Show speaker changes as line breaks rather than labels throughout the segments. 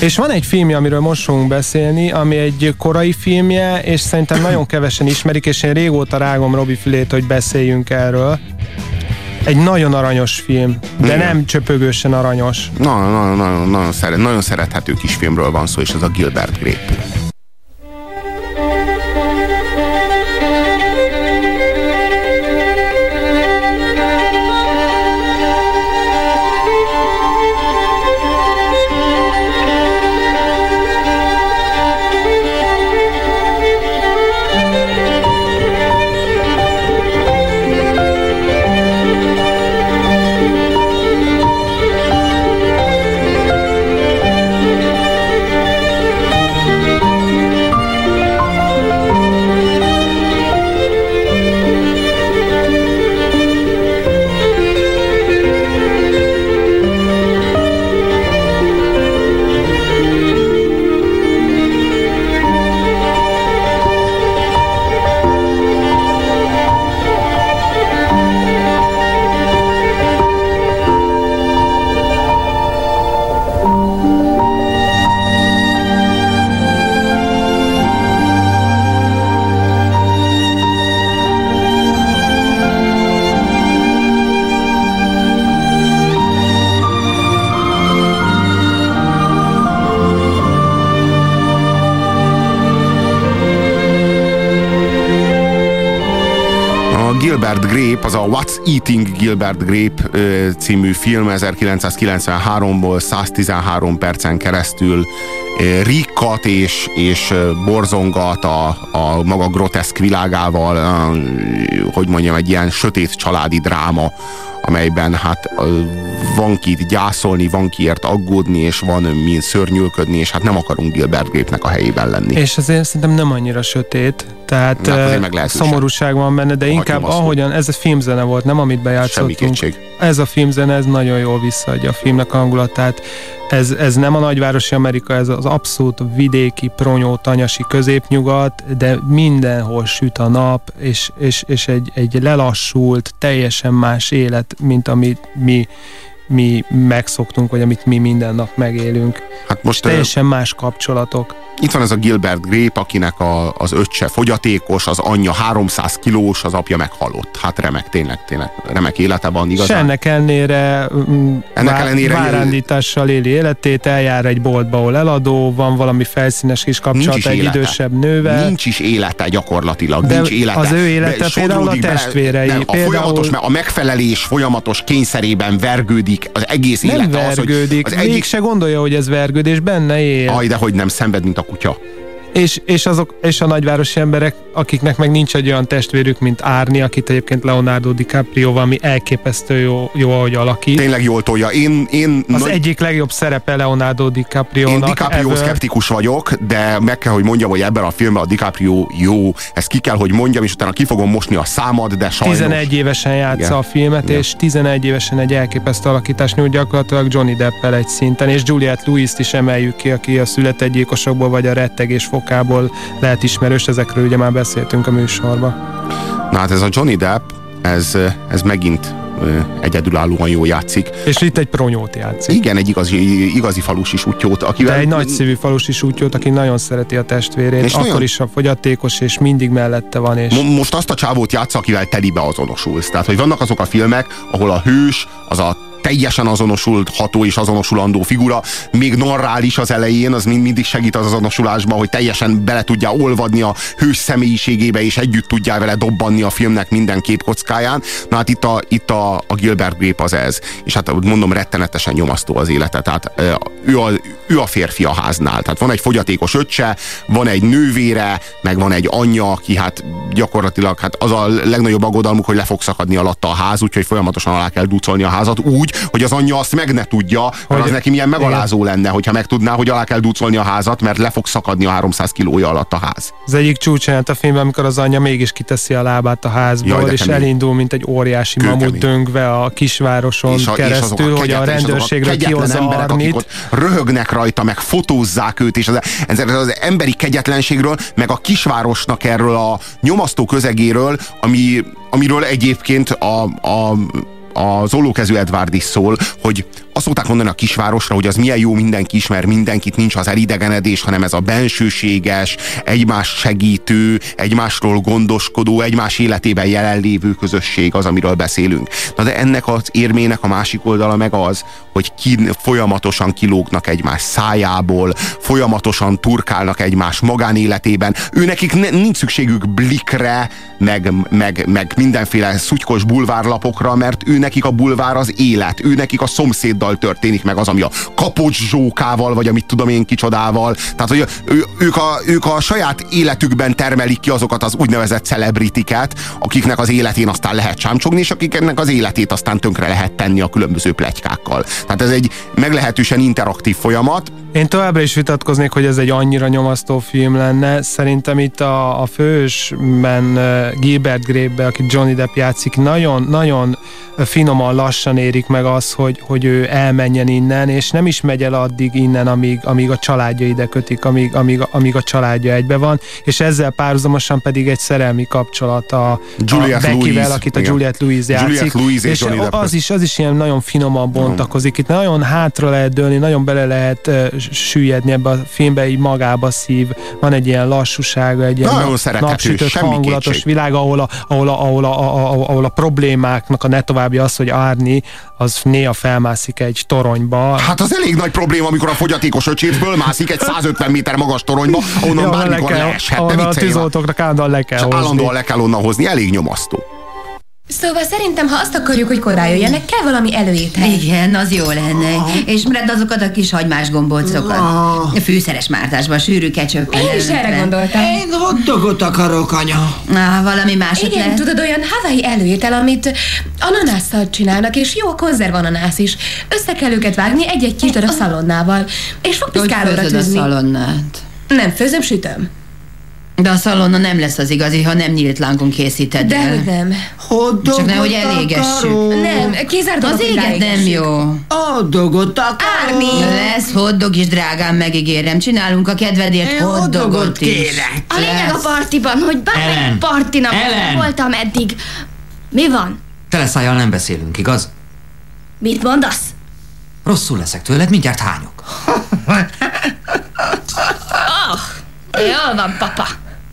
És van egy filmje, amiről most fogunk beszélni, ami egy korai filmje, és szerintem nagyon kevesen ismerik, és én régóta rágom Robi fülét, hogy beszéljünk erről. Egy nagyon aranyos film, de Igen. nem csöpögősen aranyos.
Nagyon, nagyon, nagyon, nagyon, szeret, nagyon szerethető kis filmről van szó, és ez a Gilbert Grape. Gilbert Grape, az a What's Eating Gilbert Grape című film 1993-ból 113 percen keresztül rikkat és, és borzongat a, a maga groteszk világával, hogy mondjam, egy ilyen sötét családi dráma, amelyben hát van kit gyászolni, van kiért aggódni, és van min szörnyűködni, és hát nem akarunk Gilbert Grape-nek a helyében lenni.
És azért szerintem nem annyira sötét, tehát hát szomorúság van benne, de inkább ahogyan, ez a filmzene volt, nem amit bejátszottunk. Ez a filmzene, ez nagyon jól visszaadja a filmnek a hangulatát. Ez, ez nem a nagyvárosi Amerika, ez az abszolút vidéki, pronyó, tanyasi középnyugat, de mindenhol süt a nap, és, és, és egy, egy lelassult, teljesen más élet, mint amit mi mi megszoktunk, vagy amit mi minden nap megélünk. Hát most teljesen más kapcsolatok.
Itt van ez a Gilbert Grape, akinek a, az öccse fogyatékos, az anyja 300 kilós, az apja meghalott. Hát remek, tényleg, tényleg remek élete van igazán.
És ennek ellenére, mm, ennek vár, ellenére várándítással éli életét, eljár egy boltba, ahol eladó, van valami felszínes kis kapcsolat egy élete. idősebb nővel.
Nincs is élete gyakorlatilag,
De
nincs élete.
Az ő élete De például a testvérei. Nem,
a, például... folyamatos, a megfelelés folyamatos kényszerében vergődik az egész
nem
élete.
vergődik, az, hogy az egyik... se gondolja, hogy ez vergődés, benne él.
Aj, de hogy nem szenved, mint a kutya.
És, és, azok, és a nagyvárosi emberek, akiknek meg nincs egy olyan testvérük, mint Árni, akit egyébként Leonardo DiCaprio ami elképesztő jó, jó ahogy alakít.
Tényleg jól tolja. Én, én
az nagy... egyik legjobb szerepe Leonardo DiCaprio.
Én DiCaprio ever... szkeptikus vagyok, de meg kell, hogy mondjam, hogy ebben a filmben a DiCaprio jó. Ezt ki kell, hogy mondjam, és utána ki fogom mosni a számad, de sajnos.
11 évesen játsza Igen. a filmet, Igen. és 11 évesen egy elképesztő alakítás nyújt gyakorlatilag Johnny Deppel egy szinten, és Juliette Lewis-t is emeljük ki, aki a születegyilkosokból vagy a rettegés fog fokából lehet ismerős, ezekről ugye már beszéltünk a műsorban.
Na hát ez a Johnny Depp, ez, ez megint egyedülállóan jól játszik.
És itt egy pronyót játszik.
Igen, egy igazi, igazi falusi sútyót.
Akivel... De egy nagyszívű falusi sútyót, aki nagyon szereti a testvérét, és akkor nagyon... is a fogyatékos, és mindig mellette van. És...
Most azt a csávót játsza, akivel telibe azonosulsz. Tehát, hogy vannak azok a filmek, ahol a hős az a teljesen azonosult ható és azonosulandó figura, még norrális az elején, az mind, mindig segít az azonosulásban, hogy teljesen bele tudja olvadni a hős személyiségébe, és együtt tudja vele dobbanni a filmnek minden képkockáján. Na hát itt a, itt a, a Gilbert Grape az ez. És hát mondom, rettenetesen nyomasztó az élete. Tehát ő a, ő a férfi a háznál. Tehát van egy fogyatékos öccse, van egy nővére, meg van egy anyja, aki hát gyakorlatilag hát az a legnagyobb aggodalmuk, hogy le fog szakadni alatta a ház, úgyhogy folyamatosan alá kell ducolni a házat úgy, úgy, hogy az anyja azt meg ne tudja, mert hogy az neki milyen megalázó igen. lenne, hogyha megtudná, hogy alá kell ducolni a házat, mert le fog szakadni a 300 kilója alatt a ház.
Az egyik csúcsán a filmben, amikor az anyja mégis kiteszi a lábát a házból, Jaj, és kemény. elindul, mint egy óriási Kőkemény. mamut döngve a kisvároson és a, keresztül, és hogy a rendőrségre kihozza emberek, akik ott
röhögnek rajta, meg fotózzák őt, és az, az, az emberi kegyetlenségről, meg a kisvárosnak erről a nyomasztó közegéről, ami, amiről egyébként a, a az ollókezű Edward is szól, hogy, azt szokták mondani a kisvárosra, hogy az milyen jó mindenki ismer mindenkit, nincs az elidegenedés, hanem ez a bensőséges, egymás segítő, egymásról gondoskodó, egymás életében jelenlévő közösség az, amiről beszélünk. Na de ennek az érmének a másik oldala meg az, hogy ki, folyamatosan kilógnak egymás szájából, folyamatosan turkálnak egymás magánéletében. Ő nekik ne, nincs szükségük blikre, meg, meg, meg mindenféle szutykos bulvárlapokra, mert ő nekik a bulvár az élet, ő nekik a szomszéddal történik meg az, ami a kapocs zsókával, vagy amit tudom én kicsodával. Tehát, hogy ő, ők, a, ők a saját életükben termelik ki azokat az úgynevezett celebritiket, akiknek az életén aztán lehet csámcsogni, és akiknek az életét aztán tönkre lehet tenni a különböző pletykákkal. Tehát ez egy meglehetősen interaktív folyamat.
Én továbbra is vitatkoznék, hogy ez egy annyira nyomasztó film lenne. Szerintem itt a, a fősben Gilbert Grape, aki Johnny Depp játszik, nagyon, nagyon finoman lassan érik meg az, hogy, hogy ő elmenjen innen, és nem is megy el addig innen, amíg, amíg a családja ide kötik, amíg, amíg, amíg a családja egybe van, és ezzel párhuzamosan pedig egy szerelmi kapcsolat a, Juliette a Beckyvel, akit a Juliette Louise játszik. Juliette és, és az is, az is ilyen nagyon finoman bontakozik. Itt nagyon hátra lehet dőlni, nagyon bele lehet uh, süllyedni ebbe a filmbe, így magába szív. Van egy ilyen lassúsága, egy ilyen nap, napsütött hangulatos kétség. világ, ahol a, ahol, a, ahol, a, ahol, a, problémáknak a ne továbbja az, hogy Árni az néha felmászik egy toronyba.
Hát az elég nagy probléma, amikor a fogyatékos öcsét fölmászik egy 150 méter magas toronyba, ahonnan ja, bármikor le kell, leeshet.
Ahonnan a tűzoltóknak állandóan le kell hozni.
Állandóan le kell onnan hozni, elég nyomasztó.
Szóval szerintem, ha azt akarjuk, hogy korán jöjjenek, kell valami előétel.
Igen, az jó lenne. Oh. És mred azokat a kis hagymás gombócokat. Oh. Fűszeres mártásban, sűrű kecsökkel.
Én is erre gondoltam.
Én hotdogot akarok, anya.
Ah, valami másot
Igen,
lehet.
tudod, olyan havai előétel, amit ananásszal csinálnak, és jó a konzerv ananász is. Össze kell őket vágni egy-egy kis darab szalonnával. És fogpiszkálóra tűzni.
a szalonnát?
Nem főzöm, sütöm.
De a szalonna nem lesz az igazi, ha nem nyílt lángon készíted
De
el.
nem.
Hot
Csak nehogy elégessük.
Nem, kizárt
Az éget nem jó.
A dogot akarok.
Árni.
Lesz hotdog is, drágám, megígérem. Csinálunk a kedvedért
Én
hotdogot is.
kérek.
A lényeg a partiban, hogy bármelyik
Ellen!
partinak
Ellen!
voltam eddig. Mi van?
Teleszájjal nem beszélünk, igaz?
Mit mondasz?
Rosszul leszek tőled, mindjárt hányok.
Jól van, papa.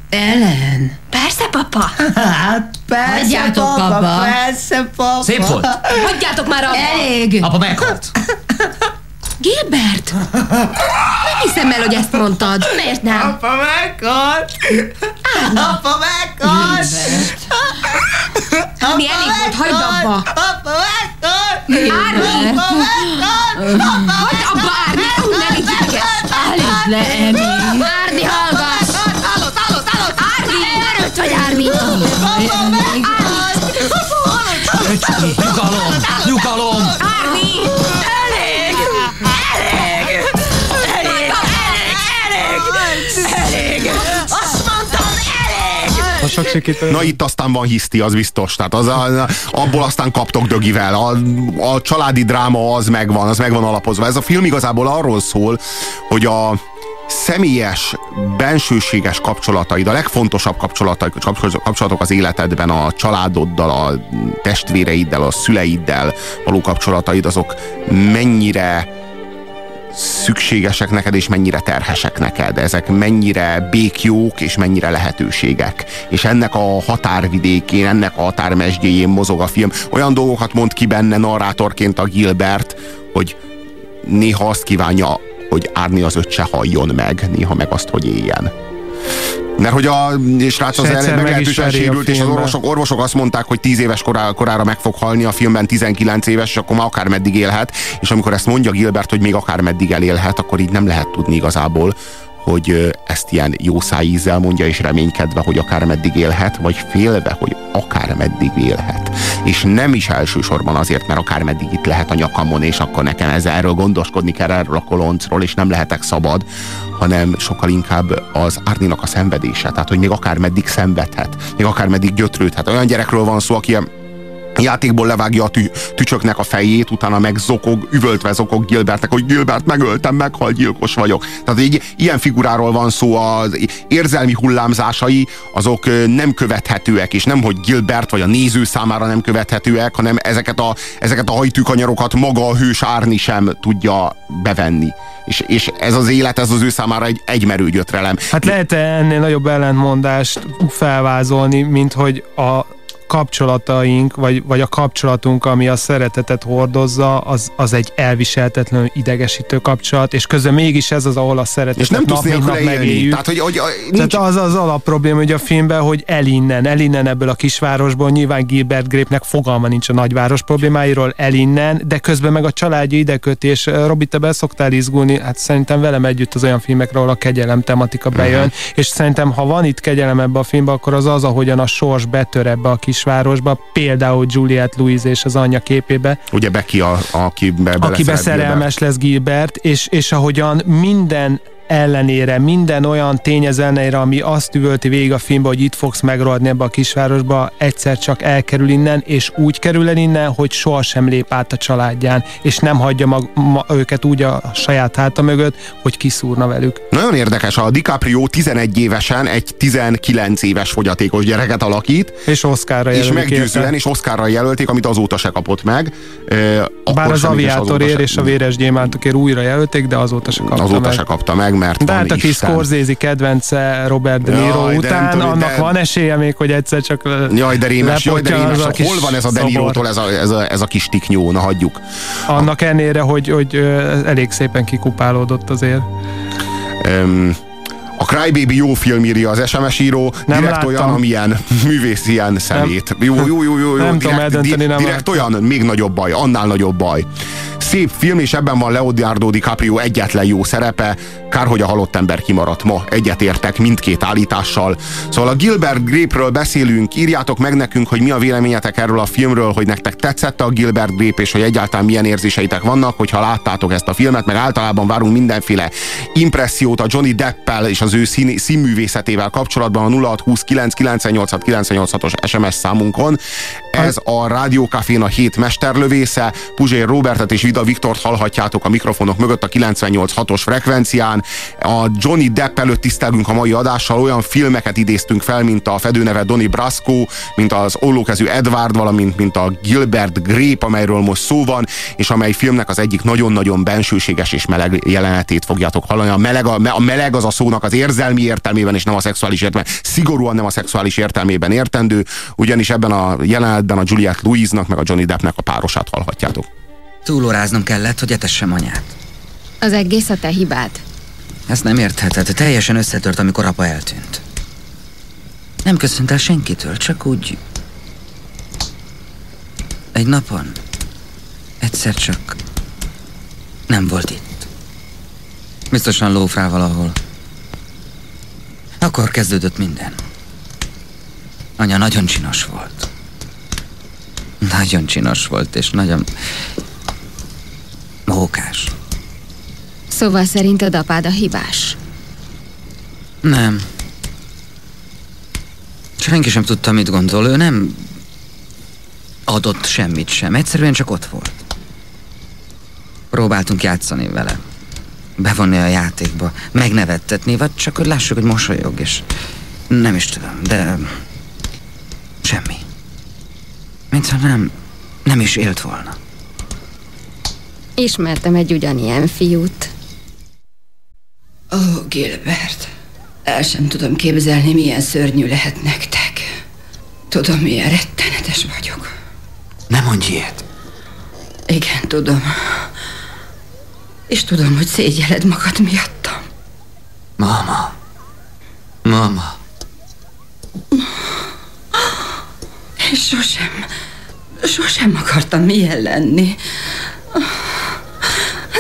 Ellen.
Persze, papa.
Hát persze,
Hagyjátok
papa,
abba.
persze, papa.
Szép volt.
Hagyjátok már abba!
Elég.
Apa meghalt.
Gilbert! Nem hiszem el, hogy ezt mondtad.
Miért nem?
Apa meghalt. Apa meghalt.
Mi elég volt, hagyd abba!
Apa meghalt.
Árni!
Apa meghalt.
Hagyd abba, Árni! Ú, nem így ideges!
Állítsd le, Emi.
Sikítő.
Na itt aztán van hiszti, az biztos. Tehát az abból aztán kaptok dögivel. A, a családi dráma az megvan, az megvan alapozva. Ez a film igazából arról szól, hogy a személyes, bensőséges kapcsolataid, a legfontosabb kapcsolatok, kapcsolatok az életedben, a családoddal, a testvéreiddel, a szüleiddel való kapcsolataid, azok mennyire szükségesek neked, és mennyire terhesek neked. Ezek mennyire békjók, és mennyire lehetőségek. És ennek a határvidékén, ennek a határmesdjéjén mozog a film. Olyan dolgokat mond ki benne narrátorként a Gilbert, hogy néha azt kívánja, hogy Árni az öccse halljon meg, néha meg azt, hogy éljen. Mert hogy a srác az elején meglehetősen sérült, és az orvosok, orvosok azt mondták, hogy 10 éves korá, korára meg fog halni, a filmben 19 éves, és akkor már akár meddig élhet, és amikor ezt mondja Gilbert, hogy még akár meddig elélhet, akkor így nem lehet tudni igazából, hogy ezt ilyen jó szájízzel mondja, és reménykedve, hogy akár meddig élhet, vagy félve, hogy akár meddig élhet. És nem is elsősorban azért, mert akár meddig itt lehet a nyakamon, és akkor nekem ez erről gondoskodni kell erről a koloncról, és nem lehetek szabad, hanem sokkal inkább az Árninak a szenvedése. Tehát, hogy még akár meddig szenvedhet, még akár meddig gyötrődhet. Olyan gyerekről van szó, aki játékból levágja a tü tücsöknek a fejét, utána meg zokog, üvöltve zokog Gilbertnek, hogy Gilbert, megöltem, meghal, gyilkos vagyok. Tehát egy ilyen figuráról van szó, az érzelmi hullámzásai azok nem követhetőek, és nem, hogy Gilbert vagy a néző számára nem követhetőek, hanem ezeket a, ezeket a hajtűkanyarokat maga a hős Árni sem tudja bevenni. És, és ez az élet, ez az ő számára egy egymerő gyötrelem.
Hát lehet ennél nagyobb ellentmondást felvázolni, mint hogy a kapcsolataink, vagy, vagy a kapcsolatunk, ami a szeretetet hordozza, az, az egy elviselhetetlenül idegesítő kapcsolat, és közben mégis ez az, ahol a szeretetet és nem nap, mint nap megéljük. Tehát, hogy, hogy, nincs... Tehát az az alap probléma, hogy a filmben, hogy elinnen, elinnen ebből a kisvárosból, nyilván Gilbert Grape-nek fogalma nincs a nagyváros problémáiról, elinnen, de közben meg a családja idekötés. Robi, te be szoktál izgulni, hát szerintem velem együtt az olyan filmekről, ahol a kegyelem tematika bejön, uh-huh. és szerintem, ha van itt kegyelem ebbe a filmbe, akkor az az, ahogyan a sors betör ebbe a kis kisvárosba, például Juliette Louise és az anyja képébe.
Ugye Becky, a, aki be,
aki szerelmes lesz Gilbert, és, és ahogyan minden ellenére, minden olyan tényező ellenére, ami azt üvölti végig a filmbe, hogy itt fogsz megrodni ebbe a kisvárosba, egyszer csak elkerül innen, és úgy kerül el innen, hogy sohasem lép át a családján, és nem hagyja mag, ma, őket úgy a saját háta mögött, hogy kiszúrna velük.
Nagyon érdekes, a DiCaprio 11 évesen egy 19 éves fogyatékos gyereket alakít.
És Oscarra
És meggyőzően, és Oscarra jelölték, amit azóta se kapott meg.
Bár az aviátorért és a véres gyémántokért újra jelölték, de azóta se kapta
azóta
meg.
se kapta meg, mert
De hát aki Scorsese kedvence Robert De Niro jaj, után, tudom, annak de... van esélye még, hogy egyszer csak
Jaj, de rémes, jaj, de rémes. Hol van ez a De Niro-tól ez a, ez, a, ez a kis tiknyó? Na, hagyjuk.
Annak ennére, hogy, hogy elég szépen kikupálódott azért. Um,
a Crybaby jó film írja az SMS író, nem direkt láttam. olyan, amilyen művész ilyen szemét. Jó, jó, jó, jó, jó.
Nem direkt, tudom eldönteni, nem
direkt olyan, még nagyobb baj, annál nagyobb baj. Szép film, és ebben van Leonardo DiCaprio egyetlen jó szerepe. Kár, hogy a halott ember kimaradt ma. Egyetértek mindkét állítással. Szóval a Gilbert Grape-ről beszélünk, írjátok meg nekünk, hogy mi a véleményetek erről a filmről, hogy nektek tetszett a Gilbert Grape, és hogy egyáltalán milyen érzéseitek vannak, hogyha láttátok ezt a filmet, meg általában várunk mindenféle impressziót a Johnny Deppel és az ő szín, színművészetével kapcsolatban a 0629 os SMS számunkon. Ez a Rádiókafén a hét mesterlövésze. Puzsér Robertet és Vida Viktort hallhatjátok a mikrofonok mögött a 98.6-os frekvencián. A Johnny Depp előtt tisztelgünk a mai adással, olyan filmeket idéztünk fel, mint a fedőneve Donny Brasco, mint az ollókezű Edward, valamint mint a Gilbert Grape, amelyről most szó van, és amely filmnek az egyik nagyon-nagyon bensőséges és meleg jelenetét fogjátok hallani. A meleg, a, a meleg az a szónak az érzelmi értelmében, és nem a szexuális értelmében. Szigorúan nem a szexuális értelmében értendő, ugyanis ebben a jelenetben a Juliette Louise-nak, meg a Johnny Deppnek a párosát hallhatjátok.
Túlóráznom kellett, hogy etessem anyát.
Az egész a te hibád.
Ezt nem értheted. Teljesen összetört, amikor apa eltűnt. Nem köszönt el senkitől, csak úgy... Egy napon egyszer csak nem volt itt. Biztosan lófrá valahol. Akkor kezdődött minden. Anya nagyon csinos volt. Nagyon csinos volt, és nagyon mókás.
Szóval szerinted apád a hibás?
Nem. Senki sem tudta, mit gondol. Ő nem adott semmit sem. Egyszerűen csak ott volt. Próbáltunk játszani vele. Bevonni a játékba. Megnevettetni, vagy csak hogy lássuk, hogy mosolyog, és nem is tudom, de semmi. Mintha nem, nem is élt volna.
Ismertem egy ugyanilyen fiút.
Ó, oh, Gilbert, el sem tudom képzelni, milyen szörnyű lehet nektek. Tudom, milyen rettenetes vagyok.
Nem mondj ilyet.
Igen, tudom. És tudom, hogy szégyeled magad miattam.
Mama. Mama.
És sosem, sosem akartam milyen lenni.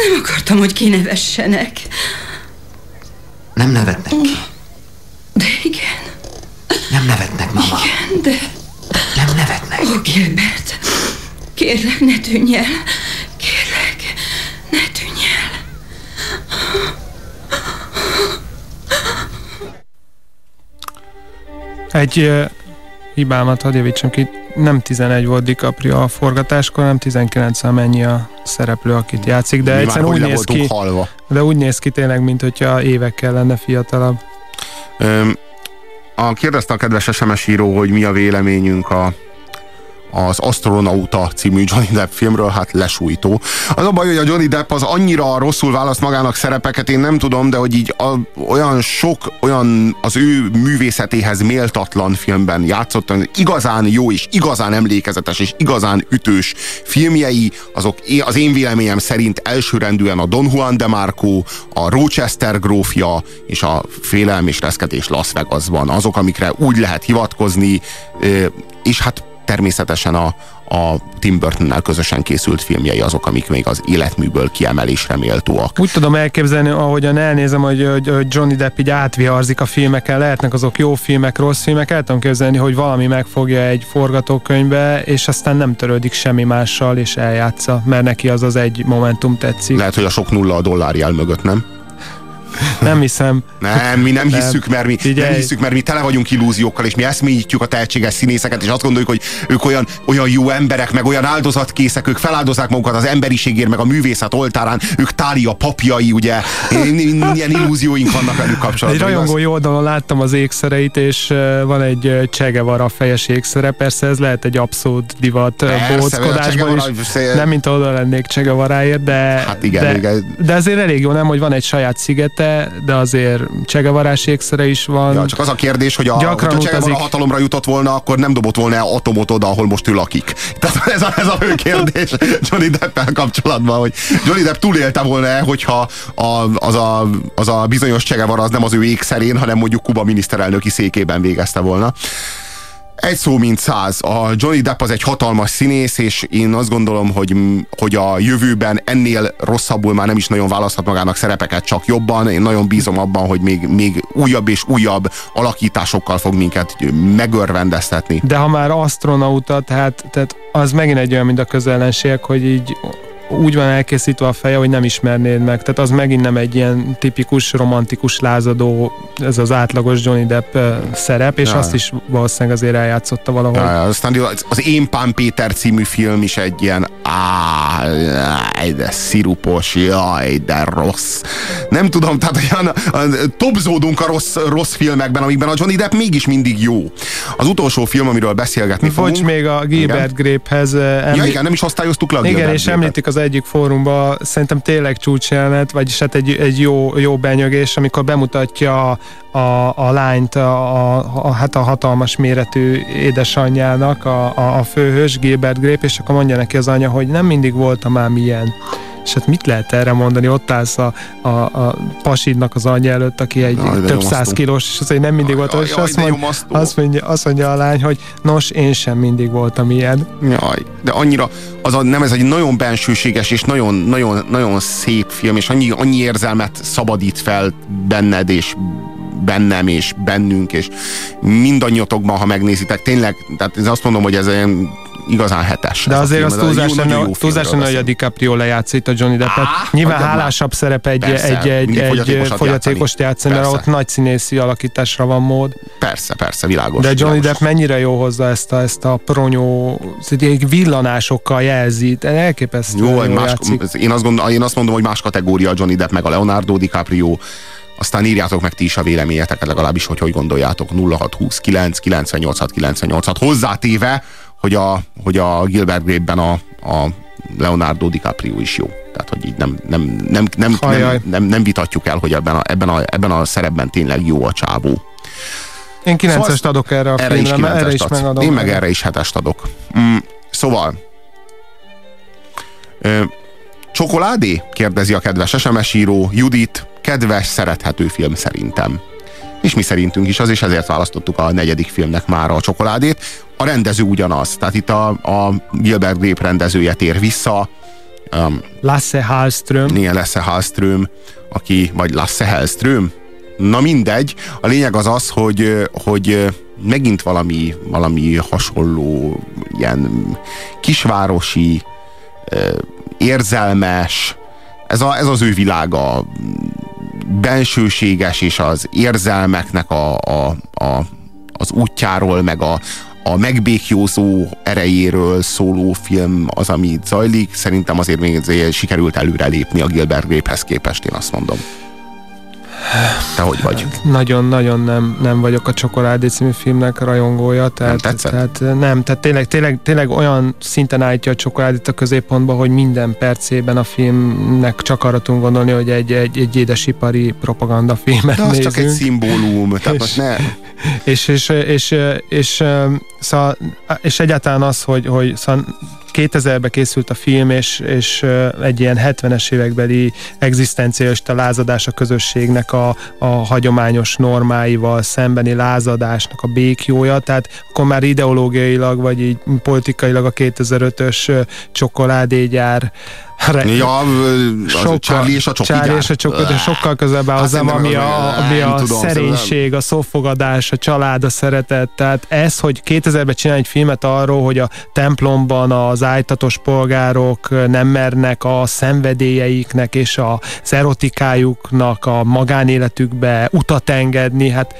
Nem akartam, hogy kinevessenek.
Nem nevetnek ki.
De igen.
Nem nevetnek, mama.
Igen, de...
Nem nevetnek.
Ó, Gilbert, kérlek, ne tűnj el. Kérlek, ne tűnj el.
Egy uh, hibámat hadd javítsam ki. Nem 11 volt DiCaprio a forgatáskor, hanem 19 mennyi a szereplő, akit játszik, de egyszerűen úgy néz ki, halva. de úgy néz ki tényleg, mint hogyha évekkel lenne fiatalabb.
Öm, a, kérdezte a kedves SMS író, hogy mi a véleményünk a az Astronauta című Johnny Depp filmről, hát lesújtó. Az a baj, hogy a Johnny Depp az annyira rosszul választ magának szerepeket, én nem tudom, de hogy így a, olyan sok, olyan az ő művészetéhez méltatlan filmben játszott, igazán jó és igazán emlékezetes és igazán ütős filmjei, azok az én véleményem szerint elsőrendűen a Don Juan de Marco, a Rochester grófja és a Félelm és Reszketés Las Vegasban. Azok, amikre úgy lehet hivatkozni, és hát természetesen a, a Tim Burtonnel közösen készült filmjei azok, amik még az életműből kiemelésre méltóak.
Úgy tudom elképzelni, ahogyan elnézem, hogy, hogy Johnny Depp így átviharzik a filmeken, lehetnek azok jó filmek, rossz filmek, el tudom képzelni, hogy valami megfogja egy forgatókönyvbe, és aztán nem törődik semmi mással, és eljátsza, mert neki az az egy momentum tetszik.
Lehet, hogy a sok nulla a dollárjel mögött, nem?
Nem hiszem.
Nem, mi nem, nem. hisszük, mert mi, nem hisszük, mert mi tele vagyunk illúziókkal, és mi eszményítjük a tehetséges színészeket, és azt gondoljuk, hogy ők olyan, olyan jó emberek, meg olyan áldozatkészek, ők feláldozzák magukat az emberiségért, meg a művészet oltárán, ők tália papjai, ugye, ilyen illúzióink vannak velük kapcsolatban.
Egy rajongói oldalon láttam az ékszereit, és van egy Csegevara fejes ékszere, persze ez lehet egy abszolút divat bóckodásban is. Nem, mint oda lennék Csegevaráért, de, hát igen, de, igen. de azért elég jó, nem, hogy van egy saját szigete, de azért csegevarás ékszere is van.
Ja, csak az a kérdés, hogy a, Gyakran hogyha Csegevara hatalomra jutott volna, akkor nem dobott volna el atomot oda, ahol most ő lakik. Tehát ez a, ez a fő kérdés Johnny depp kapcsolatban, hogy Johnny Depp túlélte volna hogyha a, az, a, az a bizonyos Csegevara az nem az ő ékszerén, hanem mondjuk Kuba miniszterelnöki székében végezte volna. Egy szó, mint száz. A Johnny Depp az egy hatalmas színész, és én azt gondolom, hogy, hogy a jövőben ennél rosszabbul már nem is nagyon választhat magának szerepeket, csak jobban. Én nagyon bízom abban, hogy még, még újabb és újabb alakításokkal fog minket megörvendeztetni.
De ha már astronauta, tehát, tehát az megint egy olyan, mint a közellenség, hogy így úgy van elkészítve a feje, hogy nem ismernéd meg. Tehát az megint nem egy ilyen tipikus, romantikus, lázadó, ez az átlagos Johnny Depp szerep, és ja. azt is valószínűleg azért eljátszotta valahogy. Ja,
aztán az Én Pán Péter című film is egy ilyen áj, de szirupos, jaj, de rossz. Nem tudom, tehát olyan topzódunk a rossz, rossz filmekben, amikben a Johnny Depp mégis mindig jó. Az utolsó film, amiről beszélgetni fogunk.
Bocs, még a Gilbert Grape-hez.
Említ... Ja, igen, nem is osztályoztuk le a
Igen, Gilbert és említik az az egyik fórumban szerintem tényleg csúcsjelenet, vagyis hát egy, egy jó, jó benyögés, amikor bemutatja a, a, a lányt a, a, a, hát a hatalmas méretű édesanyjának, a, a, a főhős, Gilbert Grape, és akkor mondja neki az anya, hogy nem mindig voltam ám ilyen. És hát mit lehet erre mondani? Ott állsz a, a, a pasidnak az anyja előtt, aki egy jaj, több száz kilós, és azért nem mindig jaj, volt, és jaj, azt, mond, azt, mondja, azt mondja a lány, hogy nos, én sem mindig voltam ilyen.
Jaj, de annyira, az a, nem ez egy nagyon bensőséges és nagyon, nagyon, nagyon szép film, és annyi, annyi érzelmet szabadít fel benned, és bennem és bennünk, és mindannyiatokban, ha megnézitek, tényleg, tehát én azt mondom, hogy ez egy igazán hetes.
De azért az túlzás lenne, túlzás lenne, hogy a DiCaprio lejátsz itt a Johnny Deppet. Nyilván hálásabb szerep egy, persze, egy, egy, egy fogyatékost játszani, mert ott nagy színészi alakításra van mód.
Persze, persze, világos.
De Johnny. Depp mennyire jó hozza ezt a, ezt a pronyó, villanásokkal jelzi, elképesztő. Jó, jó más,
én, azt gondol, én azt mondom, hogy más kategória Johnny Depp meg a Leonardo DiCaprio aztán írjátok meg ti is a véleményeteket, legalábbis, hogy hogy gondoljátok. 0629 986 986 hozzátéve, hogy a, hogy a Gilbert Grape-ben a, a Leonardo DiCaprio is jó. Tehát, hogy így nem, nem, nem, nem, nem, nem, nem vitatjuk el, hogy ebben a, ebben, a, ebben a szerepben tényleg jó a csávó.
Én 9-est szóval adok erre a erre filmre, is erre is megadom.
Én meg erre is hetest adok. Mm, szóval, ö, csokoládé? kérdezi a kedves SMS író Judit. Kedves, szerethető film szerintem és mi szerintünk is az, és ezért választottuk a negyedik filmnek már a csokoládét. A rendező ugyanaz, tehát itt a, a Gilbert Grape rendezője tér vissza.
Um, Lasse Hallström.
Igen, Lasse Hallström, aki, vagy Lasse Hallström, Na mindegy, a lényeg az az, hogy, hogy megint valami, valami hasonló, ilyen kisvárosi, érzelmes, ez, a, ez az ő világa, bensőséges és az érzelmeknek a, a, a, az útjáról, meg a, a megbékjózó erejéről szóló film az, ami zajlik. Szerintem azért még azért sikerült előrelépni a Gilbert Grape-hez képest, én azt mondom. Te hogy vagy?
Nagyon-nagyon nem, nem vagyok a Csokoládé című filmnek rajongója. Tehát,
nem
tehát nem, tehát tényleg, tényleg, tényleg olyan szinten állítja a Csokoládét a középpontba, hogy minden percében a filmnek csak arra tudunk gondolni, hogy egy, egy, egy édesipari propagandafilmet
De az
nézünk.
csak egy szimbólum, tehát most ne...
És, és, és, és, és, szóval, és egyáltalán az, hogy, hogy szóval 2000-ben készült a film, és, és egy ilyen 70-es évekbeli egzisztencialista lázadás a közösségnek a, a hagyományos normáival szembeni lázadásnak a békjója, tehát akkor már ideológiailag, vagy így politikailag a 2005-ös csokoládégyár
Ja, sokkal, Charlie és a Csoki
Charlie és a Csoki, de sokkal közelebb áll hozzám, ami a, ami a tudom, szerénység, a szófogadás, a család, a szeretet. Tehát ez, hogy 2000-ben csinálj egy filmet arról, hogy a templomban az ájtatos polgárok nem mernek a szenvedélyeiknek és az erotikájuknak a magánéletükbe utat engedni, hát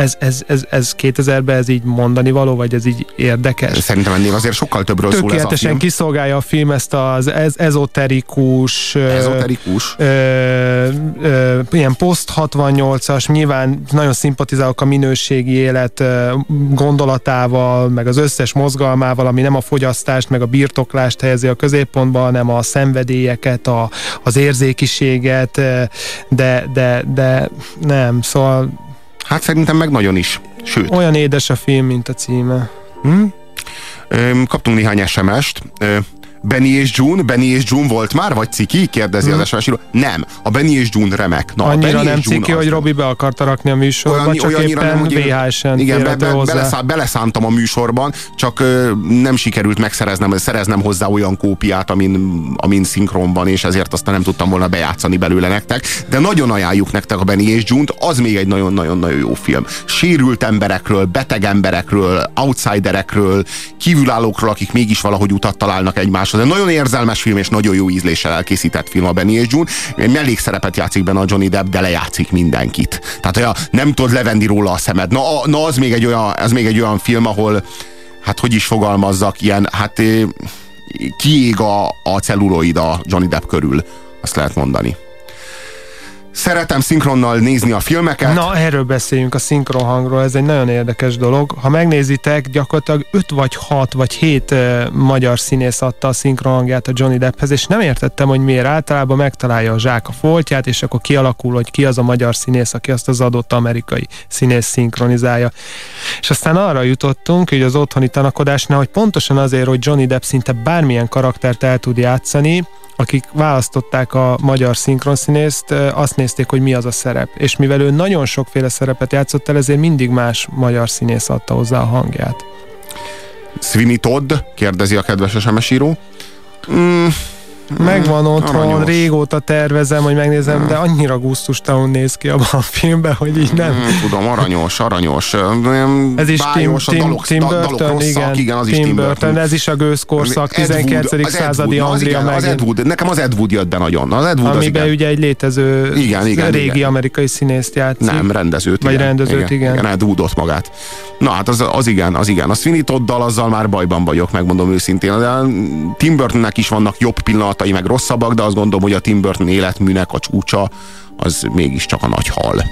ez, ez, ez, ez 2000-ben ez így mondani való, vagy ez így érdekes?
Szerintem ennél azért sokkal többről szól ez a film.
kiszolgálja a film ezt az ez, ezoterikus,
ezoterikus. Ö,
ö, ilyen post 68-as, nyilván nagyon szimpatizálok a minőségi élet gondolatával, meg az összes mozgalmával, ami nem a fogyasztást, meg a birtoklást helyezi a középpontba, hanem a szenvedélyeket, a, az érzékiséget, de, de, de nem, szóval
Hát szerintem meg nagyon is. Sőt.
Olyan édes a film, mint a címe. Hm?
Kaptunk néhány SMS-t. Benny és June, Benny és June volt már, vagy ciki? Kérdezi hmm. az sms Nem, a Benny és June remek.
Na, Annyira Benny nem ciki, hogy Robi be akarta rakni a műsorba, olyan, csak éppen nem, hogy VHS-en
Igen, be, be, beleszá, beleszántam a műsorban, csak ö, nem sikerült megszereznem szereznem hozzá olyan kópiát, amin, amin szinkronban, és ezért aztán nem tudtam volna bejátszani belőle nektek. De nagyon ajánljuk nektek a Benny és June-t, az még egy nagyon-nagyon-nagyon jó film. Sérült emberekről, beteg emberekről, outsiderekről, kívülállókról, akik mégis valahogy utat találnak egymás egymáshoz. De nagyon érzelmes film és nagyon jó ízléssel elkészített film a Benny és June. Mellékszerepet játszik benne a Johnny Depp, de lejátszik mindenkit. Tehát olyan, nem tudod levenni róla a szemed. Na, na az, még egy olyan, az még egy olyan film, ahol hát hogy is fogalmazzak, ilyen, hát kiég a, a celluloid a Johnny Depp körül, azt lehet mondani. Szeretem szinkronnal nézni a filmeket.
Na, erről beszéljünk a szinkron hangról, ez egy nagyon érdekes dolog. Ha megnézitek, gyakorlatilag 5 vagy 6 vagy 7 uh, magyar színész adta a szinkron hangját a Johnny Depphez, és nem értettem, hogy miért általában megtalálja a zsák a foltját, és akkor kialakul, hogy ki az a magyar színész, aki azt az adott amerikai színész szinkronizálja. És aztán arra jutottunk, hogy az otthoni tanakodásnál, hogy pontosan azért, hogy Johnny Depp szinte bármilyen karaktert el tud játszani, akik választották a magyar szinkronszínészt, azt nézték, hogy mi az a szerep. És mivel ő nagyon sokféle szerepet játszott el, ezért mindig más magyar színész adta hozzá a hangját.
Sweeney Todd, kérdezi a kedves SMS író.
Mm, Megvan otthon, Aranyos. régóta tervezem, hogy megnézem, de annyira gusztustalanul néz ki abban a filmben, hogy így nem.
Hmm, tudom, aranyos, aranyos.
Ez is Tim, dalok, Tim Burton, dalok igen, igen, az Tim, is Tim Burton. Burton. Ez is a gőzkorszak, 19. Wood, századi Wood, Anglia
az, Ed Wood, nekem az Ed Wood jött be nagyon. Az Ed Wood
Amiben ugye egy létező igen, igen, régi igen. amerikai színészt játszik.
Nem, rendezőt.
Vagy igen, rendezőt, igen. igen.
Ed Woodot magát. Na hát az, az igen, az igen. A Sweeney Toddal azzal már bajban vagyok, megmondom őszintén. De Tim Burtonnek is vannak jobb pillanatai, meg rosszabbak, de azt gondolom, hogy a Tim Burton életműnek a csúcsa az mégiscsak a nagy hal.